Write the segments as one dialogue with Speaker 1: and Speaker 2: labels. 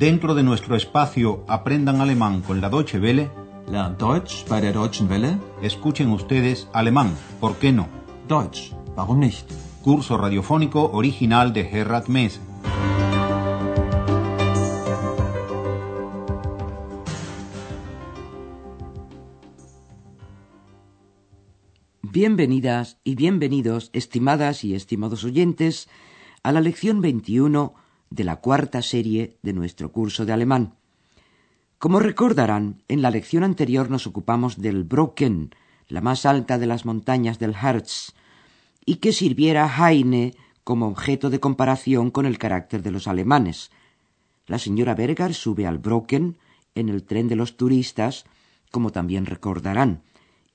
Speaker 1: Dentro de nuestro espacio Aprendan Alemán con la Deutsche Welle,
Speaker 2: Lernt Deutsch bei der Deutschen Welle.
Speaker 1: escuchen ustedes alemán, ¿por qué no?
Speaker 2: Deutsch, warum nicht?
Speaker 1: Curso radiofónico original de Gerhard Mese.
Speaker 3: Bienvenidas y bienvenidos, estimadas y estimados oyentes, a la lección 21 de la cuarta serie de nuestro curso de alemán. Como recordarán, en la lección anterior nos ocupamos del Brocken, la más alta de las montañas del Harz, y que sirviera a Heine como objeto de comparación con el carácter de los alemanes. La señora Berger sube al Brocken en el tren de los turistas, como también recordarán,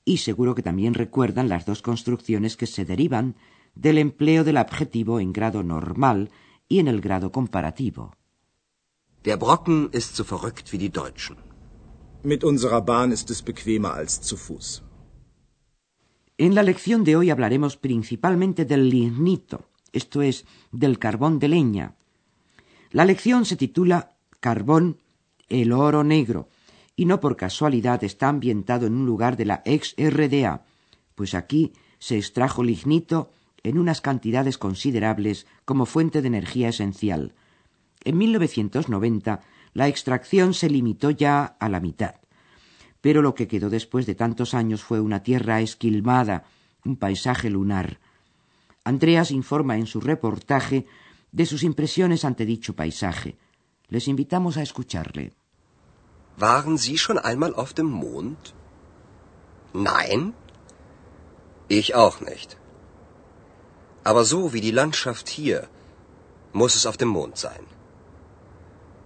Speaker 3: y seguro que también recuerdan las dos construcciones que se derivan del empleo del adjetivo en grado normal y en el grado comparativo.
Speaker 4: Der Brocken ist so verrückt wie die Deutschen.
Speaker 5: Mit unserer Bahn ist es bequemer als zu Fuß.
Speaker 3: En la lección de hoy hablaremos principalmente del lignito, esto es, del carbón de leña. La lección se titula Carbón, el oro negro, y no por casualidad está ambientado en un lugar de la ex RDA, pues aquí se extrajo lignito en unas cantidades considerables como fuente de energía esencial. En 1990 la extracción se limitó ya a la mitad, pero lo que quedó después de tantos años fue una tierra esquilmada, un paisaje lunar. Andreas informa en su reportaje de sus impresiones ante dicho paisaje. Les invitamos a escucharle.
Speaker 4: Waren Sie schon einmal auf dem Mond? Nein? Ich auch nicht. Aber so wie die Landschaft hier, muss es auf dem Mond sein.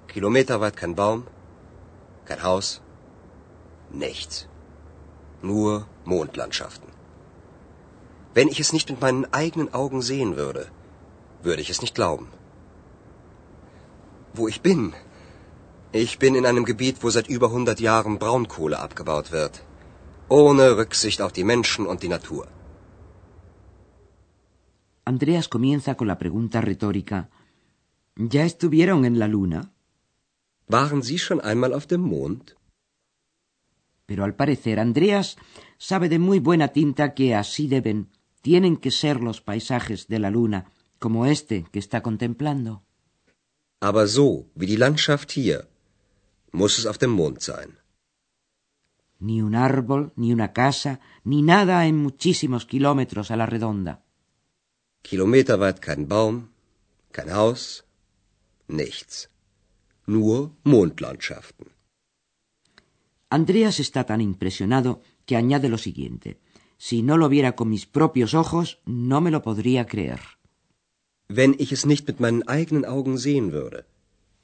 Speaker 4: Kilometerweit kein Baum, kein Haus, nichts. Nur Mondlandschaften. Wenn ich es nicht mit meinen eigenen Augen sehen würde, würde ich es nicht glauben. Wo ich bin, ich bin in einem Gebiet, wo seit über 100 Jahren Braunkohle abgebaut wird. Ohne Rücksicht auf die Menschen und die Natur.
Speaker 3: Andreas comienza con la pregunta retórica ¿Ya estuvieron en la luna?
Speaker 4: Waren Sie schon einmal auf dem Mond?
Speaker 3: Pero al parecer Andreas sabe de muy buena tinta que así deben, tienen que ser los paisajes de la luna, como este que está contemplando.
Speaker 4: Aber so wie die Landschaft hier, muss es auf dem Mond sein.
Speaker 3: Ni un árbol, ni una casa, ni nada en muchísimos kilómetros a la redonda.
Speaker 4: Kilometerweit kein Baum, kein Haus, nichts. Nur Mondlandschaften.
Speaker 3: Andreas está tan impresionado que añade lo siguiente. Si no lo viera con mis propios ojos, no me lo podría creer.
Speaker 4: Wenn ich es nicht mit meinen eigenen Augen sehen würde,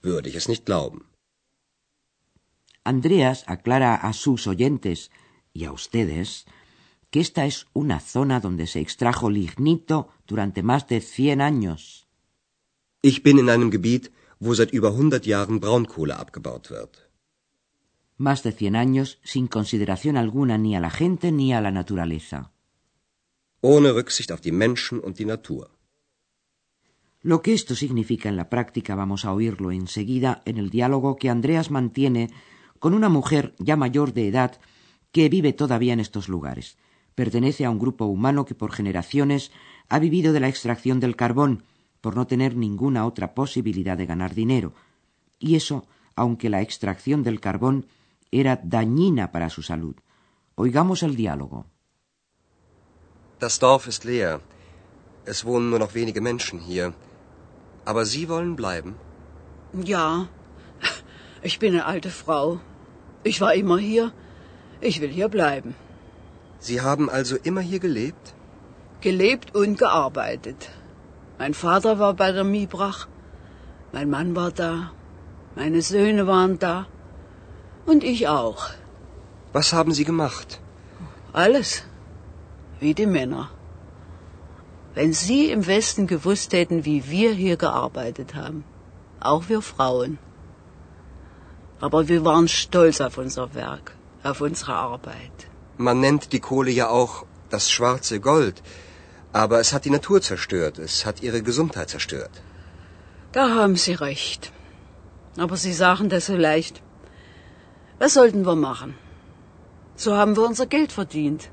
Speaker 4: würde ich es nicht glauben.
Speaker 3: Andreas aclara a sus oyentes y a ustedes que esta es una zona donde se extrajo lignito durante más de cien años.
Speaker 4: Ich bin in einem Gebiet, wo seit über 100 Jahren Braunkohle abgebaut wird.
Speaker 3: Más de cien años sin consideración alguna ni a la gente ni a la naturaleza.
Speaker 4: Ohne Rücksicht auf die Menschen und die Natur.
Speaker 3: Lo que esto significa en la práctica vamos a oírlo enseguida en el diálogo que Andreas mantiene con una mujer ya mayor de edad que vive todavía en estos lugares. Pertenece a un grupo humano que por generaciones ha vivido de la extracción del carbón, por no tener ninguna otra posibilidad de ganar dinero. Y eso, aunque la extracción del carbón era dañina para su salud. Oigamos el diálogo.
Speaker 4: Das Dorf ist leer. Es wohnen nur noch wenige Menschen hier. Aber Sie wollen bleiben?
Speaker 6: Ja, ich bin eine alte Frau. Ich war immer hier. Ich will hier bleiben.
Speaker 4: Sie haben also immer hier gelebt?
Speaker 6: Gelebt und gearbeitet. Mein Vater war bei der Miebrach. Mein Mann war da. Meine Söhne waren da. Und ich auch.
Speaker 4: Was haben Sie gemacht?
Speaker 6: Alles. Wie die Männer. Wenn Sie im Westen gewusst hätten, wie wir hier gearbeitet haben. Auch wir Frauen. Aber wir waren stolz auf unser Werk, auf unsere Arbeit.
Speaker 4: Man nennt die Kohle ja auch das schwarze Gold. Aber es hat die Natur zerstört. Es hat ihre Gesundheit zerstört.
Speaker 6: Da haben Sie recht. Aber Sie sagen das so leicht. Was sollten wir machen? So haben wir unser Geld verdient.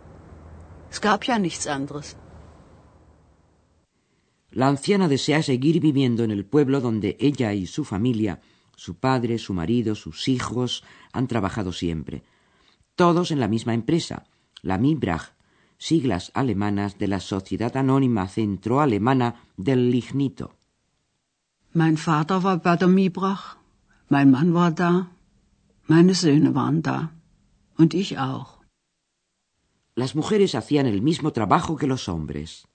Speaker 6: Es gab ja nichts anderes.
Speaker 3: La anciana desea seguir viviendo en el pueblo donde ella y su familia, su padre, su marido, sus hijos, han trabajado siempre. Todos en la misma empresa, la Mibrach, siglas alemanas de la Sociedad Anónima Centroalemana del Lignito.
Speaker 6: Mein Vater war bei der Mibrach, mein Mann war da, meine Söhne waren da und ich auch.
Speaker 3: Las mujeres hacían el mismo trabajo que los hombres.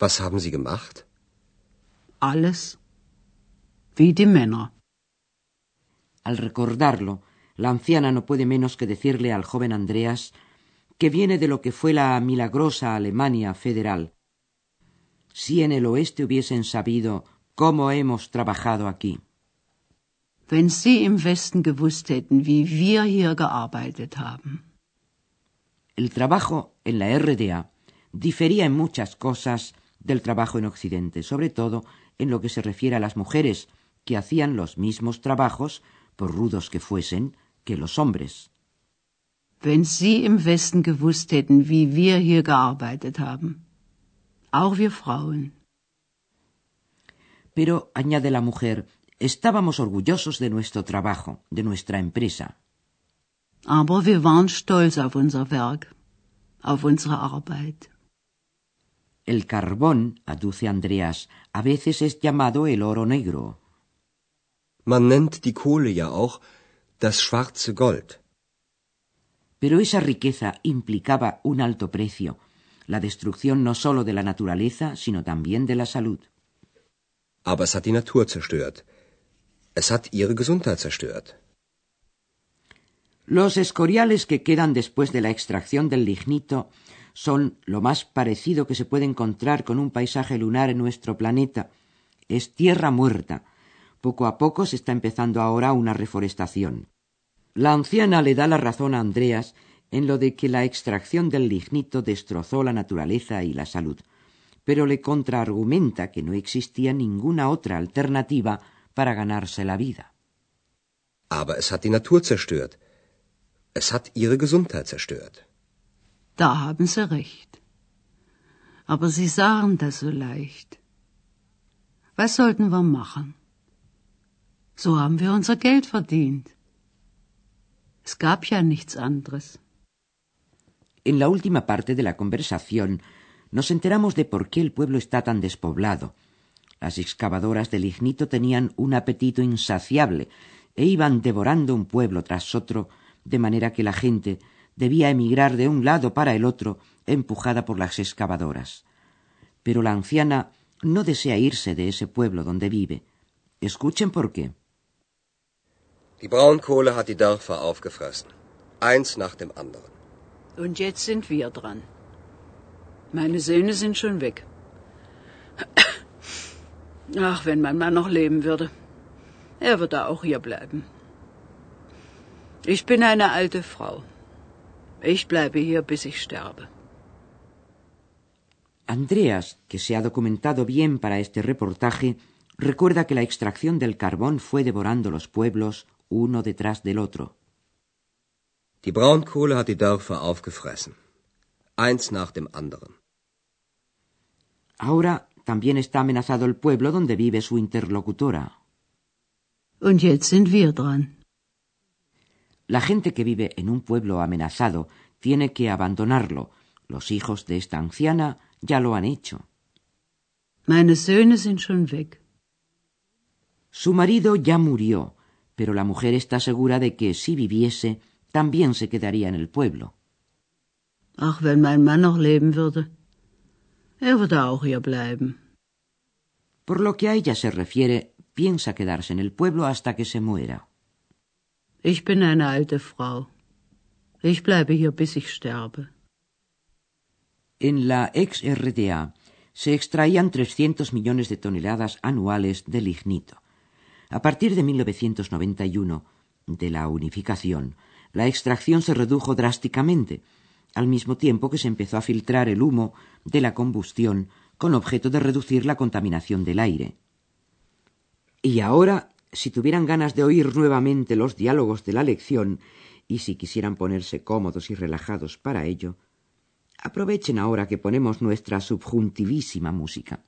Speaker 4: Was haben Sie gemacht?
Speaker 6: Alles wie die Männer.
Speaker 3: Al recordarlo, la anciana no puede menos que decirle al joven Andreas que viene de lo que fue la milagrosa Alemania federal. Si en el oeste hubiesen sabido cómo hemos trabajado aquí.
Speaker 6: Wenn Sie im Westen gewusst hätten, wie wir hier gearbeitet haben.
Speaker 3: El trabajo en la RDA difería en muchas cosas del trabajo en Occidente, sobre todo en lo que se refiere a las mujeres, que hacían los mismos trabajos, por rudos que fuesen, que los hombres.
Speaker 6: Wenn Sie im Westen gewusst hätten, wie wir hier gearbeitet haben. Auch wir Frauen.
Speaker 3: Pero, añade la mujer, estábamos orgullosos de nuestro trabajo, de nuestra empresa.
Speaker 6: Aber wir waren stolz auf unser Werk, auf unsere Arbeit.
Speaker 3: El carbón, aduce Andreas, a veces es llamado el oro negro.
Speaker 4: Man nennt die Kohle ja auch das schwarze Gold.
Speaker 3: Pero esa riqueza implicaba un alto precio, la destrucción no sólo de la naturaleza, sino también de la salud.
Speaker 4: Aber es hat die Natur zerstört. Es hat ihre Gesundheit zerstört.
Speaker 3: Los escoriales que quedan después de la extracción del lignito son lo más parecido que se puede encontrar con un paisaje lunar en nuestro planeta. Es tierra muerta. Poco a poco se está empezando ahora una reforestación. La anciana le da la razón a Andreas en lo de que la extracción del lignito destrozó la naturaleza y la salud, pero le contraargumenta que no existía ninguna otra alternativa para ganarse la vida.
Speaker 4: Aber es hat die Natur zerstört. Es hat ihre Gesundheit zerstört.
Speaker 6: Da haben Sie recht. Aber Sie sagen das so leicht. Was sollten wir machen? So haben wir unser Geld verdient. Es gab nichts anderes.
Speaker 3: En la última parte de la conversación nos enteramos de por qué el pueblo está tan despoblado. Las excavadoras de lignito tenían un apetito insaciable e iban devorando un pueblo tras otro, de manera que la gente debía emigrar de un lado para el otro, empujada por las excavadoras. Pero la anciana no desea irse de ese pueblo donde vive. Escuchen por qué.
Speaker 4: Die Braunkohle hat die Dörfer aufgefressen. Eins nach dem anderen.
Speaker 6: Und jetzt sind wir dran. Meine Söhne sind schon weg. Ach, wenn mein Mann noch leben würde. Er würde auch hier bleiben. Ich bin eine alte Frau. Ich bleibe hier, bis ich sterbe.
Speaker 3: Andreas, que se ha documentado bien para este reportaje, recuerda que la extracción del carbón fue devorando los pueblos uno detrás del otro.
Speaker 4: Die Braunkohle hat die Dörfer aufgefressen. Eins nach dem anderen.
Speaker 3: Ahora también está amenazado el pueblo donde vive su interlocutora.
Speaker 6: Und jetzt sind wir dran.
Speaker 3: La gente que vive en un pueblo amenazado tiene que abandonarlo. Los hijos de esta anciana ya lo han hecho.
Speaker 6: Meine Söhne sind schon weg.
Speaker 3: Su marido ya murió, pero la mujer está segura de que si viviese, también se quedaría en el pueblo.
Speaker 6: Ach, wenn mein Mann noch leben würde. Er würde auch hier bleiben.
Speaker 3: Por lo que a ella se refiere, piensa quedarse en el pueblo hasta que se muera.
Speaker 6: Ich bin eine alte Frau. Ich bleibe hier, bis ich sterbe.
Speaker 3: En la ex-RDA se extraían 300 millones de toneladas anuales de lignito. A partir de 1991, de la unificación, la extracción se redujo drásticamente, al mismo tiempo que se empezó a filtrar el humo de la combustión con objeto de reducir la contaminación del aire. Y ahora si tuvieran ganas de oír nuevamente los diálogos de la lección y si quisieran ponerse cómodos y relajados para ello, aprovechen ahora que ponemos nuestra subjuntivísima música.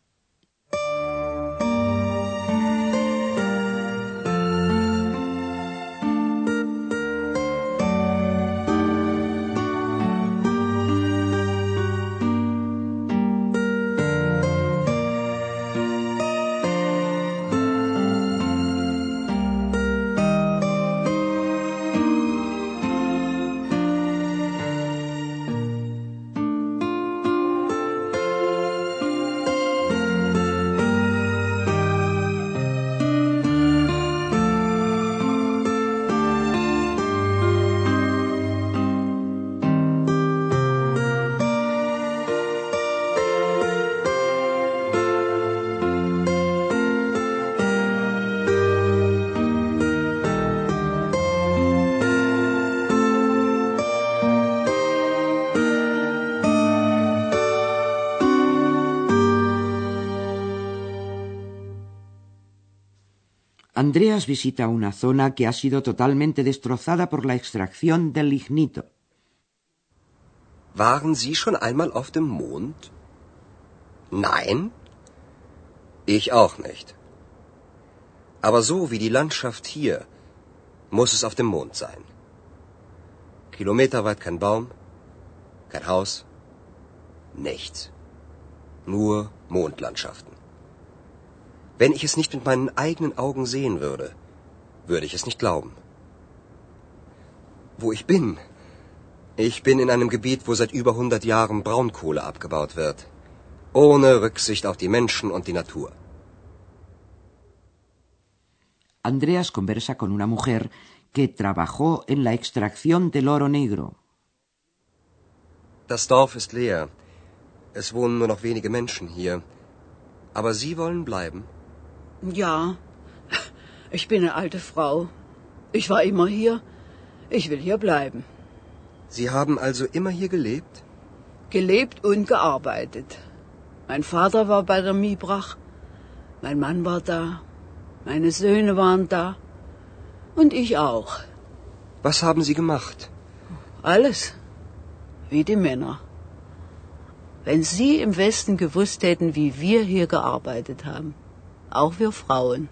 Speaker 3: Andreas visita una zona que ha sido totalmente destrozada por la extracción del lignito.
Speaker 4: Waren Sie schon einmal auf dem Mond? Nein? Ich auch nicht. Aber so wie die Landschaft hier, muss es auf dem Mond sein. Kilometerweit kein Baum, kein Haus, nichts. Nur Mondlandschaften. Wenn ich es nicht mit meinen eigenen Augen sehen würde, würde ich es nicht glauben. Wo ich bin? Ich bin in einem Gebiet, wo seit über 100 Jahren Braunkohle abgebaut wird. Ohne Rücksicht auf die Menschen und die Natur.
Speaker 3: Andreas conversa con una mujer que trabajó en la extracción del oro negro.
Speaker 4: Das Dorf ist leer. Es wohnen nur noch wenige Menschen hier. Aber Sie wollen bleiben?
Speaker 6: Ja, ich bin eine alte Frau. Ich war immer hier. Ich will hier bleiben.
Speaker 4: Sie haben also immer hier gelebt?
Speaker 6: Gelebt und gearbeitet. Mein Vater war bei der Miebrach. Mein Mann war da. Meine Söhne waren da. Und ich auch.
Speaker 4: Was haben Sie gemacht?
Speaker 6: Alles. Wie die Männer. Wenn Sie im Westen gewusst hätten, wie wir hier gearbeitet haben auch wir Frauen.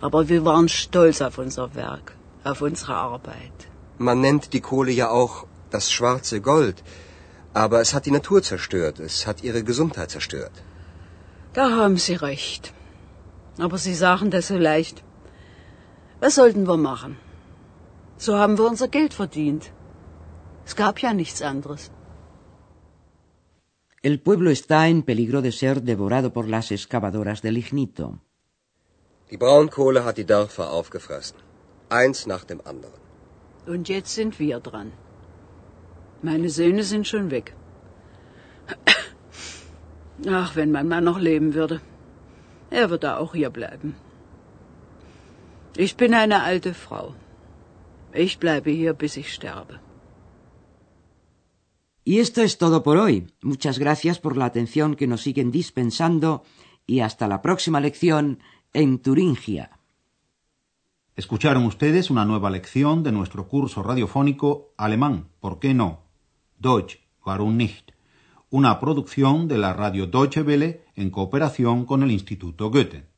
Speaker 6: Aber wir waren stolz auf unser Werk, auf unsere Arbeit.
Speaker 4: Man nennt die Kohle ja auch das schwarze Gold, aber es hat die Natur zerstört, es hat ihre Gesundheit zerstört.
Speaker 6: Da haben Sie recht. Aber Sie sagen das so leicht. Was sollten wir machen? So haben wir unser Geld verdient. Es gab ja nichts anderes.
Speaker 3: El pueblo está en peligro de ser devorado por las excavadoras de lignito.
Speaker 4: Die Braunkohle hat die Dörfer aufgefressen. Eins nach dem anderen.
Speaker 6: Und jetzt sind wir dran. Meine Söhne sind schon weg. Ach, wenn mein Mann noch leben würde. Er würde auch hier bleiben. Ich bin eine alte Frau. Ich bleibe hier, bis ich sterbe.
Speaker 3: Y esto es todo por hoy. Muchas gracias por la atención que nos siguen dispensando y hasta la próxima lección en Turingia.
Speaker 1: Escucharon ustedes una nueva lección de nuestro curso radiofónico Alemán, ¿por qué no? Deutsch, warum nicht? Una producción de la radio Deutsche Welle en cooperación con el Instituto Goethe.